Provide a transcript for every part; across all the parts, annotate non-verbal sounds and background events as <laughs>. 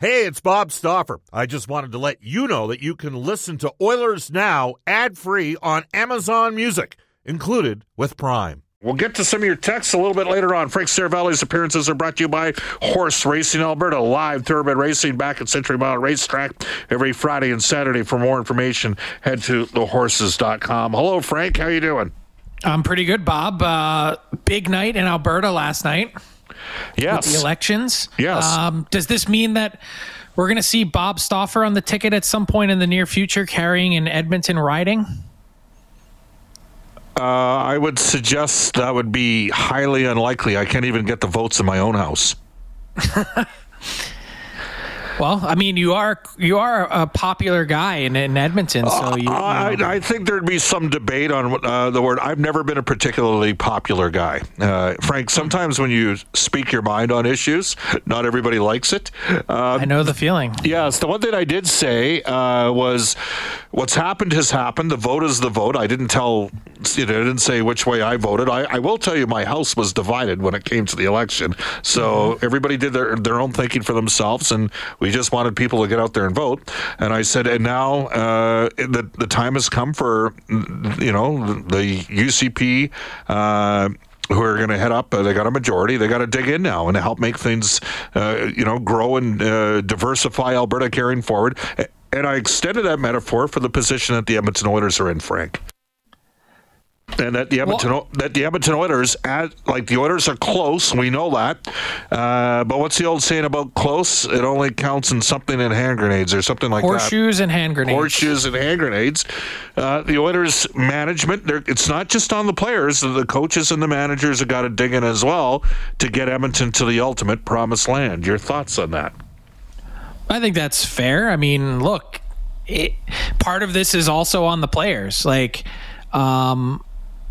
Hey, it's Bob Stauffer. I just wanted to let you know that you can listen to Oilers Now ad free on Amazon Music, included with Prime. We'll get to some of your texts a little bit later on. Frank Seravalli's appearances are brought to you by Horse Racing Alberta, live thoroughbred racing back at Century Mile Racetrack every Friday and Saturday. For more information, head to thehorses.com. Hello, Frank. How you doing? I'm pretty good, Bob. Uh, big night in Alberta last night. Yes. The elections. Yes. Um, does this mean that we're going to see Bob Stauffer on the ticket at some point in the near future carrying an Edmonton riding? Uh, I would suggest that would be highly unlikely. I can't even get the votes in my own house. <laughs> Well, I mean, you are you are a popular guy in, in Edmonton, so you. you I, know. I think there'd be some debate on uh, the word. I've never been a particularly popular guy, uh, Frank. Sometimes when you speak your mind on issues, not everybody likes it. Uh, I know the feeling. Yes, the one thing I did say uh, was, "What's happened has happened. The vote is the vote." I didn't tell, you know, I didn't say which way I voted. I, I will tell you, my house was divided when it came to the election. So Mm-hmm. everybody did their their own thinking for themselves, and we just wanted people to get out there and vote. And I said, and now uh, the the time has come for, you know, the UCP. Uh, who are going to head up? Uh, they got a majority. They got to dig in now and help make things, uh, you know, grow and uh, diversify Alberta carrying forward. And I extended that metaphor for the position that the Edmonton Oilers are in, Frank. And that the Edmonton O- that the Edmonton Oilers at like the Oilers are close, we know that. Uh, but what's the old saying about close? It only counts in something in hand grenades or something like that Horseshoes and hand grenades. horseshoes and hand grenades. Uh, the Oilers management. It's not just on the players. The coaches and the managers have got to dig in as well to get Edmonton to the ultimate promised land. Your thoughts on that? I think that's fair. I mean, look, it, part of this is also on the players. Like, um,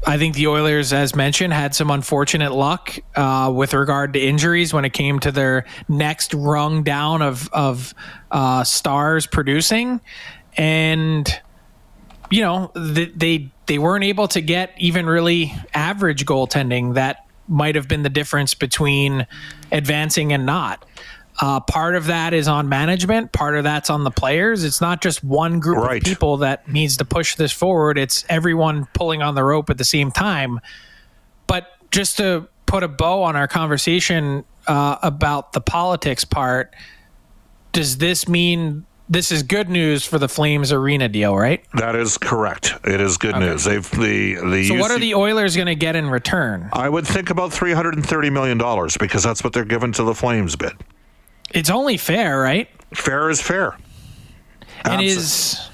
I think the Oilers, as mentioned, had some unfortunate luck uh, with regard to injuries when it came to their next rung down of of uh, stars producing, and you know th- they they weren't able to get even really average goaltending that might have been the difference between advancing and not. Uh, part of that is on management. Part of that's on the players. It's not just one group Right. of people that needs to push this forward. It's everyone pulling on the rope at the same time. But just to put a bow on our conversation uh, about the politics part, does this mean this is good news for the Flames arena deal, right? That is correct. It is good news. They've the the. So what are the Oilers going to get in return? I would think about three hundred and thirty million dollars because that's what they're given to the Flames bid. It's only fair, right? Fair is fair. And Abso- is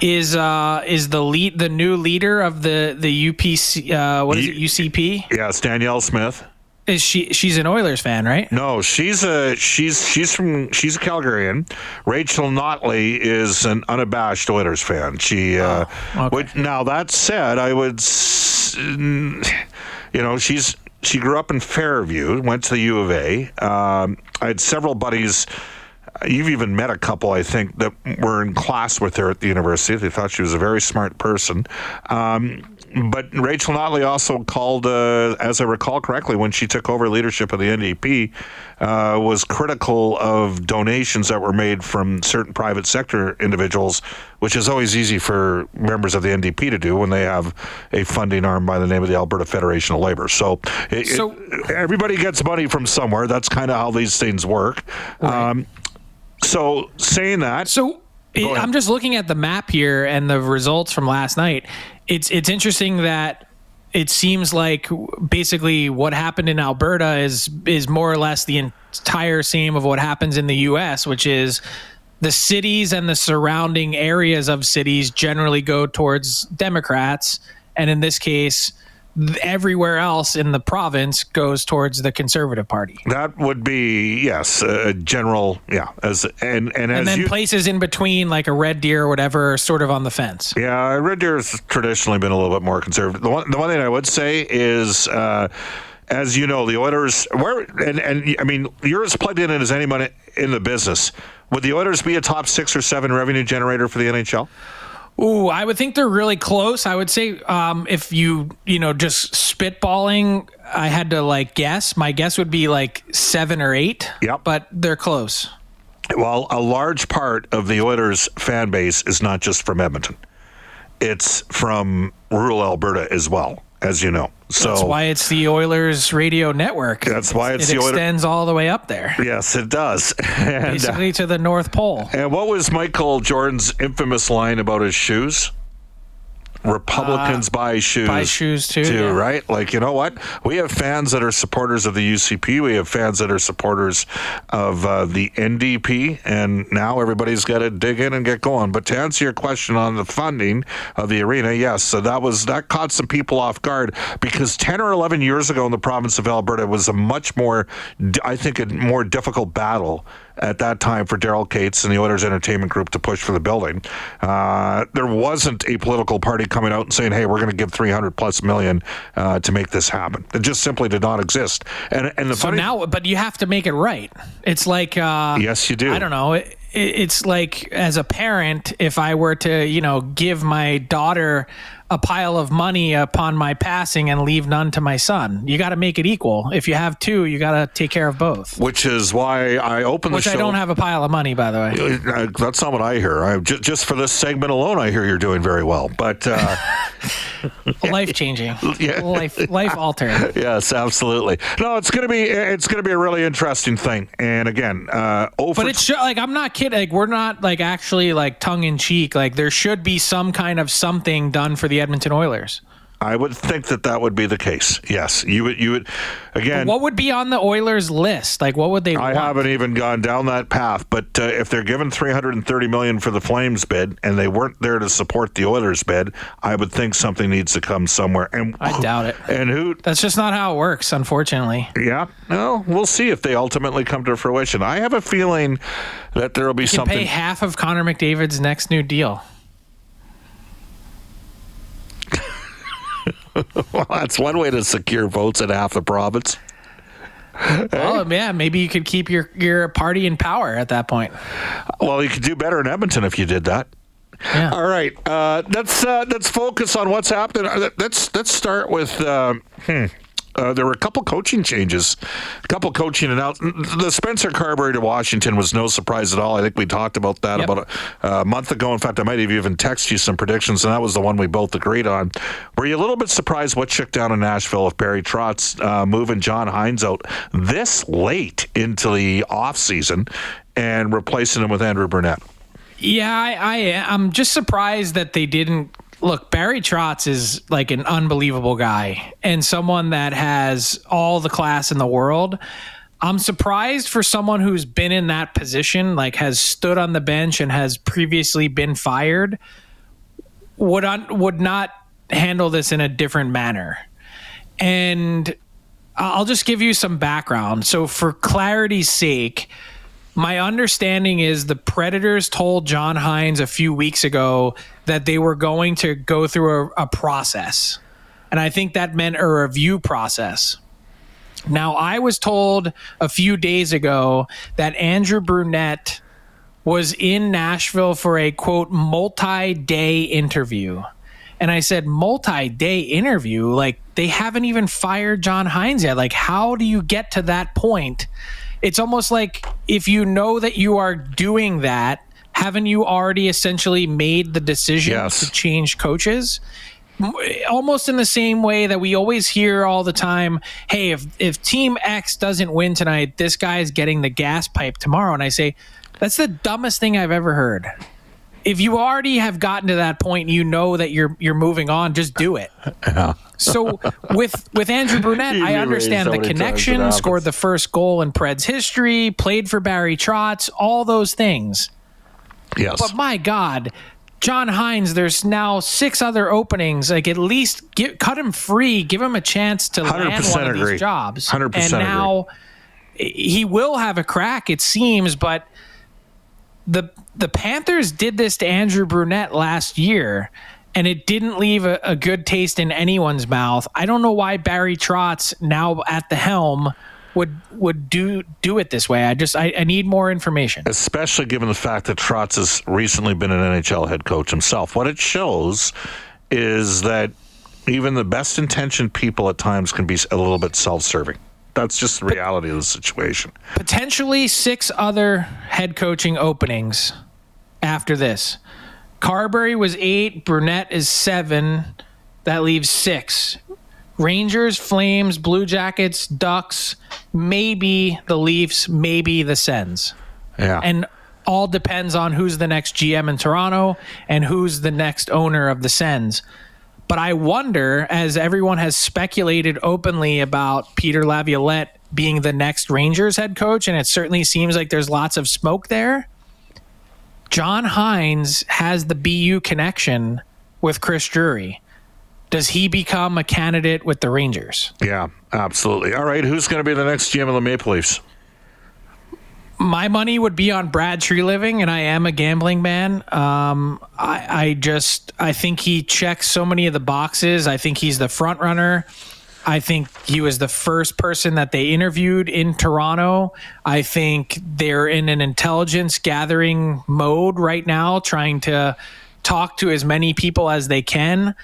is uh is the lead the new leader of the the UPC uh what is it UCP? yeah, it's Danielle Smith. Is she she's an Oilers fan, right? No, she's a she's she's from she's a Calgarian. Rachel Notley is an unabashed Oilers fan. She uh, okay. would, now that said, I would s- you know she's she grew up in Fairview, went to the U of A. Um, I had several buddies. You've even met a couple, I think, that were in class with her at the university. They thought she was a very smart person. Um, but Rachel Notley also called, uh, as I recall correctly, when she took over leadership of the NDP, uh, was critical of donations that were made from certain private sector individuals, which is always easy for members of the NDP to do when they have a funding arm by the name of the Alberta Federation of Labor. So, it, it- So- everybody gets money from somewhere. That's kind of how these things work. Um, so, saying that, So. I'm just looking at the map here and the results from last night. It's it's interesting that it seems like basically what happened in Alberta is is more or less the entire same of what happens in the U.S., which is the cities and the surrounding areas of cities generally go towards Democrats, and in this case, everywhere else in the province goes towards the Conservative Party. that would be yes, a general yeah. As and and as And then you, places in between, like a Red Deer or whatever, sort of on the fence. Yeah, Red Deer has traditionally been a little bit more conservative. The one, the one thing I would say is, uh, as you know, the Oilers, where and and I mean, you're as plugged in as anyone in the business. Would the Oilers be a top six or seven revenue generator for the NHL? Ooh, I would think they're really close. I would say um, if you, you know, just spitballing, I had to like guess. My guess would be like seven or eight. Yep. But they're close. Well, a large part of the Oilers fan base is not just from Edmonton. It's from rural Alberta as well, as you know. So That's why it's the Oilers radio network. That's why it's it the extends all the way up there, yes, it does. <laughs> And, uh, basically to the North Pole. and what was Michael Jordan's infamous line about his shoes? Republicans buy shoes. Uh, buy shoes too, yeah. right? Like, you know what? We have fans that are supporters of the UCP. We have fans that are supporters of uh, the NDP. And now everybody's got to dig in and get going. But to answer your question on the funding of the arena, yes. So that was, that caught some people off guard because 10 or 11 years ago in the province of Alberta, it was a much more, I think, a more difficult battle at that time for Daryl Katz and the Oilers Entertainment Group to push for the building. Uh, there wasn't a political party coming out and saying, "Hey, we're going to give 300 plus million uh, to make this happen." It just simply did not exist. And and the So funny, now, but you have to make it right. It's like, uh, yes, you do. I don't know. It, it's like as a parent, if I were to, you know, give my daughter a pile of money upon my passing and leave none to my son, you got to make it equal. If you have two, you got to take care of both. Which is why I Which the I don't have a pile of money, by the way. Uh, that's not what I hear. I, just, just for this segment alone, I hear you're doing very well. But uh, <laughs> Life changing, <laughs> Yeah. life life altering. <laughs> yes, absolutely. No, it's gonna be it's gonna be a really interesting thing. And again, uh, over But it's like I'm not kidding. Like we're not like actually like tongue in cheek. Like there should be some kind of something done for the Edmonton Oilers. I would think that that would be the case. Yes, you would. You would. Again, What would be on the Oilers list? Like what would they? I want? haven't even gone down that path. But uh, if they're given 330 million for the Flames bid and they weren't there to support the Oilers bid, I would think something needs to come somewhere. And I doubt it. <laughs> And who? That's just not how it works, unfortunately. Yeah. No, we'll see if they ultimately come to fruition. I have a feeling that there will be You can something. pay half of Connor McDavid's next new deal. <laughs> well, that's one way to secure votes in half the province. Well, yeah, maybe you could keep your your party in power at that point. Well, you could do better in Edmonton if you did that. Yeah. All right, uh, let's uh, let's focus on what's happening. Uh, Let's let's start with. Uh, hmm. Uh, there were a couple coaching changes, a couple coaching announcements. The Spencer Carbery to Washington was no surprise at all. I think we talked about that Yep. about a, a month ago. In fact, I might have even texted you some predictions, and that was the one we both agreed on. Were you a little bit surprised what shook down in Nashville if Barry Trotz uh, moving John Hynes out this late into the offseason and replacing him with Andrew Brunette? Yeah, I, I I'm just surprised that they didn't look. Barry Trotz is like an unbelievable guy and someone that has all the class in the world. I'm surprised for someone who's been in that position, like has stood on the bench and has previously been fired, would un, would not handle this in a different manner. And I'll just give you some background. So, for clarity's sake, my understanding is the Predators told John Hynes a few weeks ago that they were going to go through a, a process. And I think that meant a review process. Now, I was told a few days ago that Andrew Brunette was in Nashville for a quote multi day interview. And I said, multi day interview? Like, they haven't even fired John Hynes yet. Like, how do you get to that point? It's almost like if you know that you are doing that, haven't you already essentially made the decision Yes. to change coaches? Almost in the same way that we always hear all the time, hey, if, if team X doesn't win tonight, this guy is getting the gas pipe tomorrow. And I say, that's the dumbest thing I've ever heard. If you already have gotten to that point, you know that you're you're moving on. Just do it. So with with Andrew Brunette, <laughs> I understand the so many times it connection. Scored the first goal in Pred's history. Played for Barry Trotz. All those things. Yes. But my God, John Hynes, there's now six other openings. Like at least get, cut him free, give him a chance to land 100% one of agree. these jobs. 100% and now eh, he will have a crack, it seems. But the the Panthers did this to Andrew Brunette last year. And it didn't leave a, a good taste in anyone's mouth. I don't know why Barry Trotz, now at the helm, would would do do it this way. I just I, I need more information. especially given the fact that Trotz has recently been an NHL head coach himself. What it shows is that even the best intentioned people at times can be a little bit self serving. That's just the reality of the situation. Potentially six other head coaching openings after this. Carbery was eight, Brunette is seven. That leaves six. Rangers, Flames, Blue Jackets, Ducks, maybe the Leafs, maybe the Sens. Yeah. And all depends on who's the next GM in Toronto and who's the next owner of the Sens. But I wonder, as everyone has speculated openly about Peter Laviolette being the next Rangers head coach, and it certainly seems like there's lots of smoke there. John Hynes has the BU connection with Chris Drury. Does he become a candidate with the Rangers? yeah, absolutely. All right, who's going to be the next GM of the Maple Leafs? My money would be on Brad Treliving, and I am a gambling man. Um, I, I just I think he checks so many of the boxes. I think he's the front runner. I think he was the first person that they interviewed in Toronto. I think they're in an intelligence gathering mode right now, trying to talk to as many people as they can.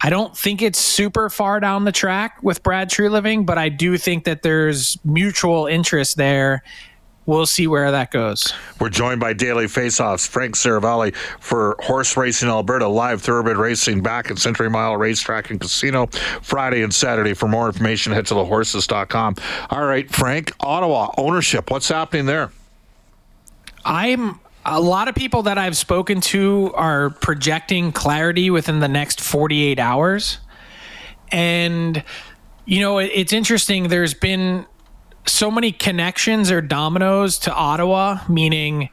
I don't think it's super far down the track with Brad Treliving, but I do think that there's mutual interest there we'll see where that goes. We're joined by Daily Faceoffs, Frank Seravalli for Horse Racing Alberta, live thoroughbred racing back at Century Mile Racetrack and Casino Friday and Saturday. For more information, head to thehorses.com. All right, Frank, Ottawa ownership, what's happening there? I'm a lot of people that I've spoken to are projecting clarity within the next 48 hours. And, you know, it's interesting. There's been so many connections or dominoes to Ottawa, meaning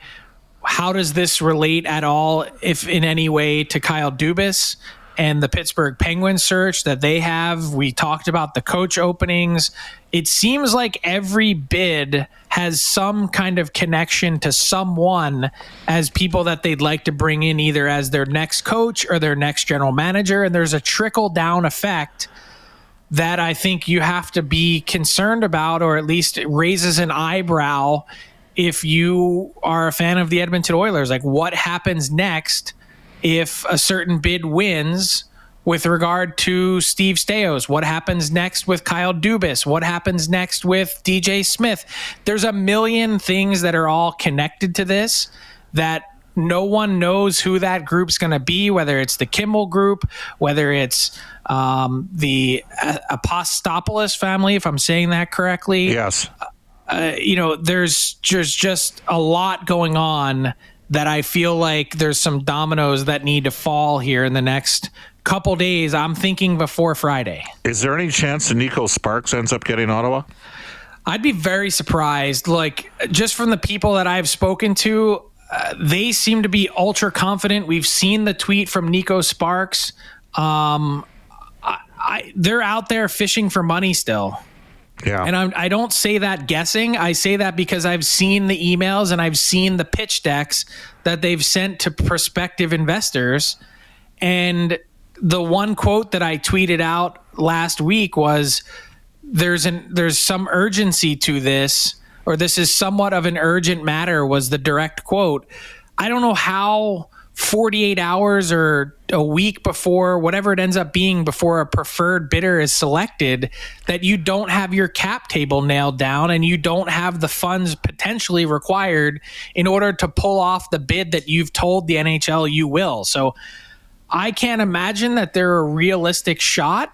how does this relate at all, if in any way, to Kyle Dubas and the Pittsburgh Penguins search that they have? We talked about the coach openings. It seems like every bid has some kind of connection to someone as people that they'd like to bring in either as their next coach or their next general manager. And there's a trickle down effect that I think you have to be concerned about, or at least it raises an eyebrow if you are a fan of the Edmonton Oilers. Like, what happens next if a certain bid wins? With regard to Steve Staios, what happens next with Kyle Dubas? What happens next with DJ Smith? There's a million things that are all connected to this that no one knows who that group's going to be, whether it's the Kimball group, whether it's um, the Apostopoulos family, if I'm saying that correctly. Yes. Uh, you know, there's just just a lot going on that I feel like there's some dominoes that need to fall here in the next couple days. I'm thinking before Friday. Is there any chance that Neko Sparks ends up getting Ottawa? I'd be very surprised. Like, just from the people that I've spoken to, uh, they seem to be ultra confident. We've seen the tweet from Neko Sparks. Um, I, they're out there fishing for money still. Yeah. And I'm, I do not say that guessing. I say that because I've seen the emails and I've seen the pitch decks that they've sent to prospective investors. And the one quote that I tweeted out last week was there's an there's some urgency to this or this is somewhat of an urgent matter was the direct quote. I don't know how 48 hours or a week before whatever it ends up being before a preferred bidder is selected that you don't have your cap table nailed down and you don't have the funds potentially required in order to pull off the bid that you've told the NHL you will. So I can't imagine that they're a realistic shot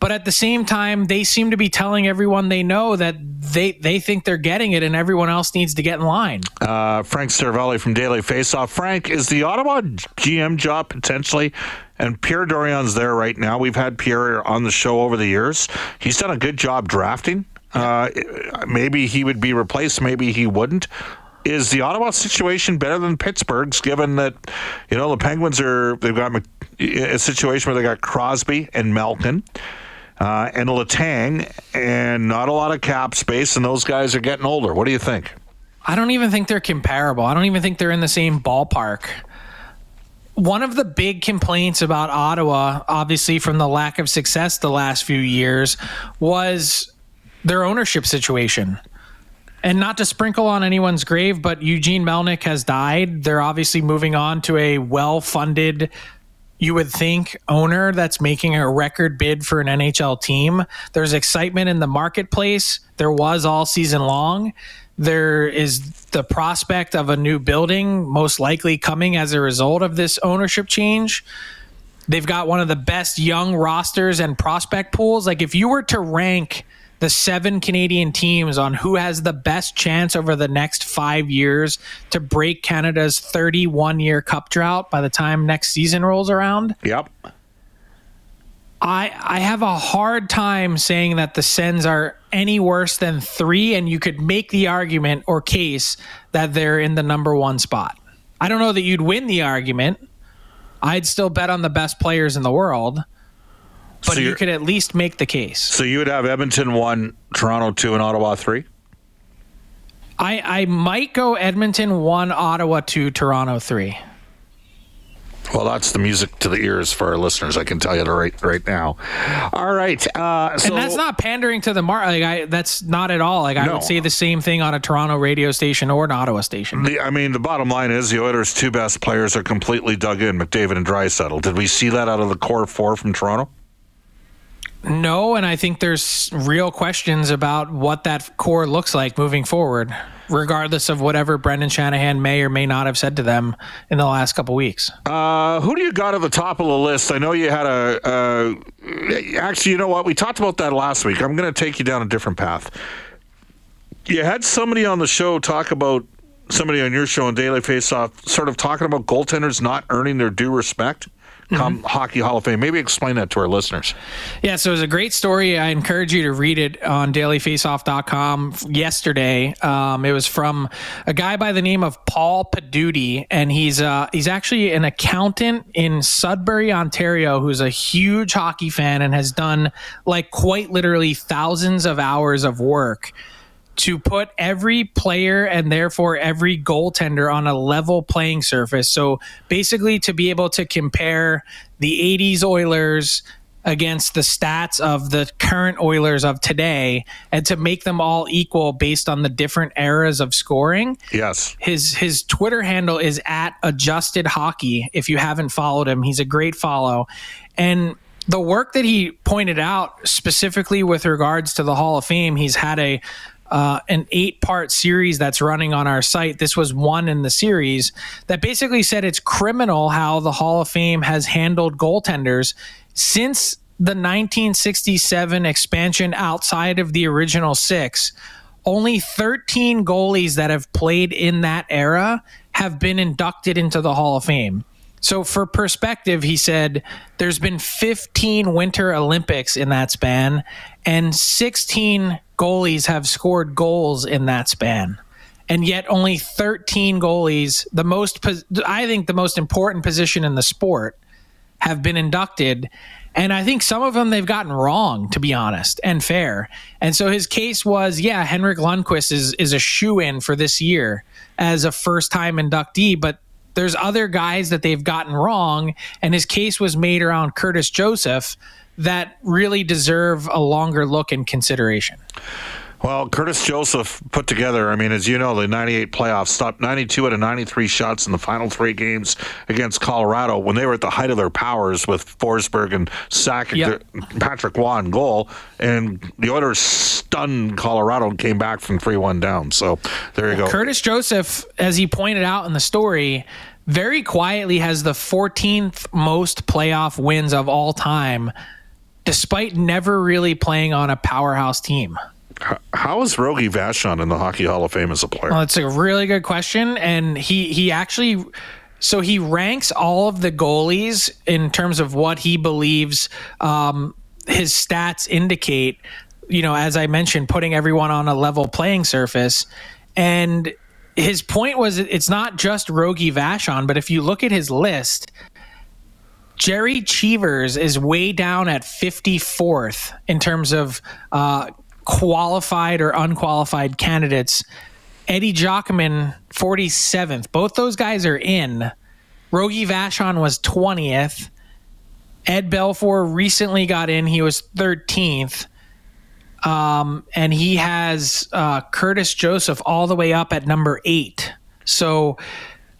but at the same time, they seem to be telling everyone they know that they they think they're getting it, and everyone else needs to get in line. Uh, Frank Seravalli from Daily Faceoff. Frank, is the Ottawa GM job potentially? And Pierre Dorion's there right now. We've had Pierre on the show over the years. He's done a good job drafting. Uh, maybe he would be replaced. Maybe he wouldn't is the Ottawa situation better than Pittsburgh's, given that you know the Penguins are they've got a situation where they got Crosby and Malkin uh, and Letang, and not a lot of cap space, and those guys are getting older. What do you think? I don't even think they're comparable. I don't even think they're in the same ballpark. One of the big complaints about Ottawa, obviously from the lack of success the last few years, was their ownership situation. And not to sprinkle on anyone's grave, but Eugene Melnyk has died. They're obviously moving on to a well funded you would think owner that's making a record bid for an NHL team. There's excitement in the marketplace. There was all season long. There is the prospect of a new building, most likely coming as a result of this ownership change. They've got one of the best young rosters and prospect pools. Like, if you were to rank the seven Canadian teams on who has the best chance over the next five years to break Canada's 31 year cup drought by the time next season rolls around. Yep. I I have a hard time saying that the Sens are any worse than three, and you could make the argument or case that they're in the number one spot. I don't know that you'd win the argument. I'd still bet on the best players in the world, but So you could at least make the case. So you would have Edmonton one, Toronto two, and Ottawa three. I I might go Edmonton one, Ottawa two, Toronto three. Well, that's the music to the ears for our listeners. I can tell you that right right now. All right. Uh, so and that's not pandering to the mark. Like I, that's not at all. Like I No. would say the same thing on a Toronto radio station or an Ottawa station. The, I mean, the bottom line is the Oilers' two best players are completely dug in, McDavid and Draisaitl. Did we see that out of the core four from Toronto? No, and I think there's real questions about what that core looks like moving forward, regardless of whatever Brendan Shanahan may or may not have said to them in the last couple weeks. Uh, who do you got at the top of the list? I know you had a. Uh, actually, you know what? We talked about that last week. I'm going to take you down a different path. You had somebody on the show talk about somebody on your show on Daily Face Off, sort of talking about goaltenders not earning their due respect. Come Hockey Hall of Fame. Maybe explain that to our listeners. Yeah, so it was a great story. I encourage you to read it on dailyfaceoff.com yesterday. Um, it was from a guy by the name of Paul Paduti, and he's uh, he's actually an accountant in Sudbury, Ontario, who's a huge hockey fan and has done like quite literally thousands of hours of work to put every player and therefore every goaltender on a level playing surface. So basically, to be able to compare the 80s Oilers against the stats of the current Oilers of today and to make them all equal based on the different eras of scoring. Yes. His his Twitter handle is at adjusted hockey. If you haven't followed him, he's a great follow. And the work that he pointed out specifically with regards to the Hall of Fame, he's had a uh, an eight part series that's running on our site. This was one in the series that basically said it's criminal how the Hall of Fame has handled goaltenders since the 1967 expansion outside of the original six. Only 13 goalies that have played in that era have been inducted into the Hall of Fame. So, for perspective, he said there's been 15 Winter Olympics in that span, and 16 goalies have scored goals in that span. And yet, only 13 goalies, the most, I think, the most important position in the sport, have been inducted. And I think some of them they've gotten wrong, to be honest, and fair. And so his case was, yeah, Henrik Lundqvist is is a shoe in for this year as a first time inductee, but there's other guys that they've gotten wrong, and his case was made around Curtis Joseph that really deserve a longer look and consideration. Well, Curtis Joseph put together, I mean, as you know, the 98 playoffs stopped 92 out of 93 shots in the final three games against Colorado when they were at the height of their powers with Forsberg and Sakic, Yep. Patrick Roy in goal. And the Oilers stunned Colorado and came back from 3 1 down. So there you go. Curtis Joseph, as he pointed out in the story, very quietly has the 14th most playoff wins of all time, despite never really playing on a powerhouse team. How is Rogie Vachon in the Hockey Hall of Fame as a player? Well, that's a really good question, and he he actually. So he ranks all of the goalies in terms of what he believes um, his stats indicate. You know, as I mentioned, putting everyone on a level playing surface. And his point was it's not just Rogie Vachon, but if you look at his list, Gerry Cheevers is way down at 54th in terms of uh, qualified or unqualified candidates. Eddie Giacomin, 47th. Both those guys are in. Rogie Vachon was 20th. Ed Belfour recently got in. He was 13th. Um, and he has uh, Curtis Joseph all the way up at number eight. So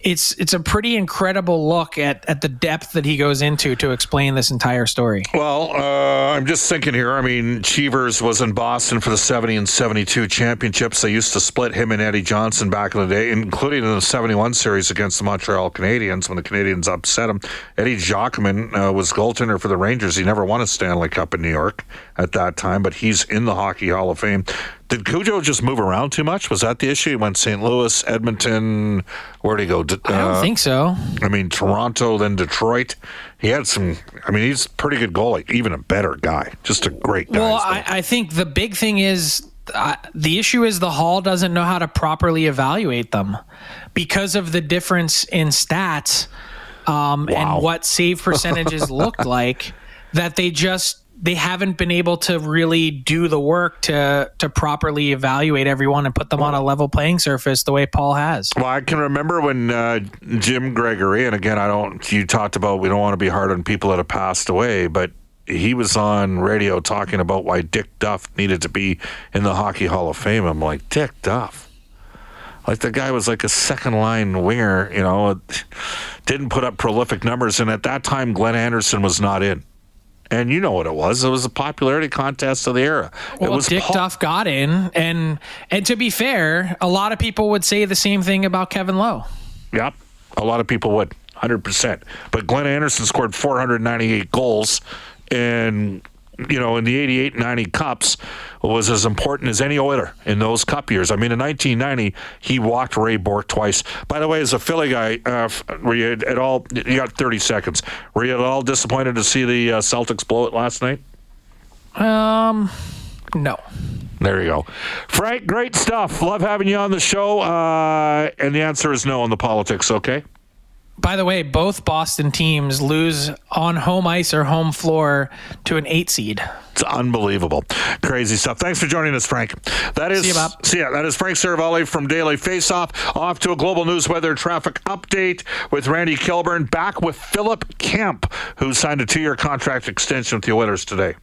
it's it's a pretty incredible look at at the depth that he goes into to explain this entire story. Well, uh, I'm just thinking here. I mean, Cheevers was in Boston for the 70 and 72 championships. They used to split him and Eddie Johnston back in the day, including in the 71 series against the Montreal Canadiens when the Canadiens upset him. Eddie Giacomin uh, was goaltender for the Rangers. He never won a Stanley Cup in New York at that time, but he's in the Hockey Hall of Fame. Did Cujo just move around too much? Was that the issue? He went St. Louis, Edmonton. Where'd he go? Uh, I don't think so. I mean, Toronto, then Detroit. He had some. I mean, he's a pretty good goalie, even a better guy. Just a great guy. Well, I, I, think the big thing is uh, the issue is the Hall doesn't know how to properly evaluate them because of the difference in stats um, wow. and what save <laughs> percentages looked like. That they just they haven't been able to really do the work to to properly evaluate everyone and put them on a level playing surface the way Paul has. Well, I can remember when uh, Jim Gregory, and again, I don't. You talked about we don't want to be hard on people that have passed away, but he was on radio talking about why Dick Duff needed to be in the Hockey Hall of Fame. I'm like, Dick Duff. Like the guy was like a second line winger, you know, didn't put up prolific numbers. And at that time, Glenn Anderson was not in. And you know what it was? It was a popularity contest of the era. Well, it was Dick Duff got in, and and to be fair, a lot of people would say the same thing about Kevin Lowe. Yep, a lot of people would, hundred percent. But Glenn Anderson scored 498 goals, and you know, in the 88 90 Cups was as important as any Oiler in those Cup years. I mean, in 1990, he walked Ray Bourque twice. By the way, as a Philly guy, uh, were you at all, you got 30 seconds, were you at all disappointed to see the uh, Celtics blow it last night? Um, no. There you go. Frank, great stuff. Love having you on the show. Uh, and the answer is no on the politics, okay? By the way, both Boston teams lose on home ice or home floor to an eight seed. It's unbelievable. Crazy stuff. Thanks for joining us, Frank. That is see, you, Bob. see ya, that is Frank Seravalli from Daily Faceoff. Off to a global news weather traffic update with Randy Kilburn. Back with Philip Kemp, who signed a two-year contract extension with the Oilers today.